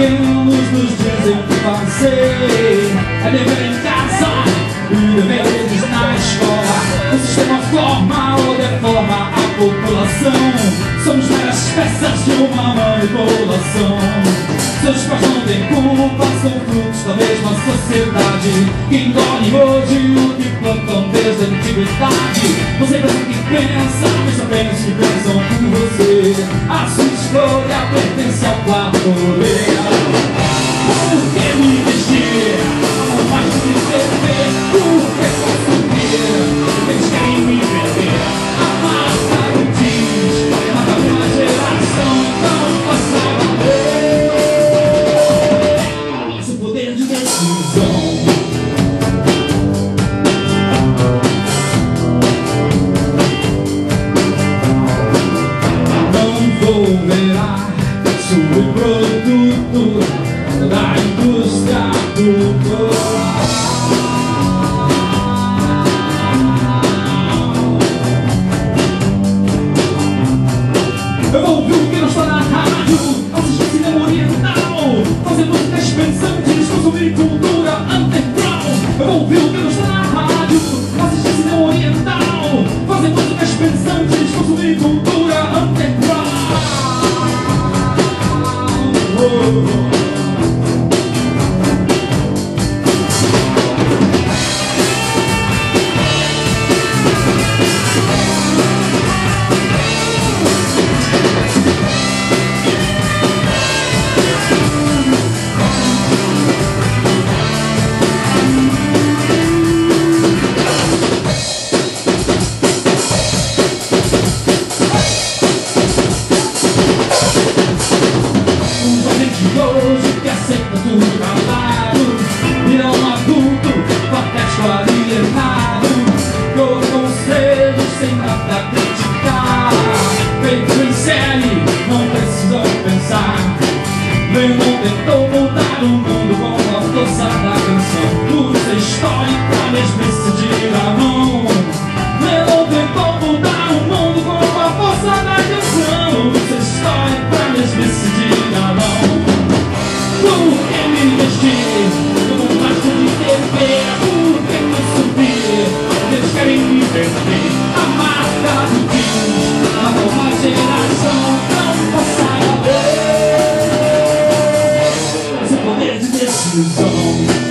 cabelos nos dizem que que ser. É viver em casa e deveres na escola. O sistema forma ou deforma a população. Somos meras peças de uma manipulação. Seus pais não têm culpa, são frutos da mesma sociedade. Que engole hoje o que plantam desde a antiguidade. Não sei pra que pensa, mas apenas que pensam Buddha of the Lennon tentou mudar o mundo com a força da canção Usa história pra mesmice de mão Lennon tentou mudar o mundo com a força da canção Usa história pra mesmice de mão Por que me vestir? Eu não gosto de subir? Querem this is all.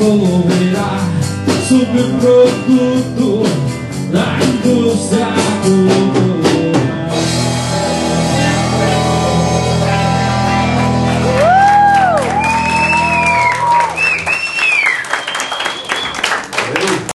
poluirá sobre o produto da indústria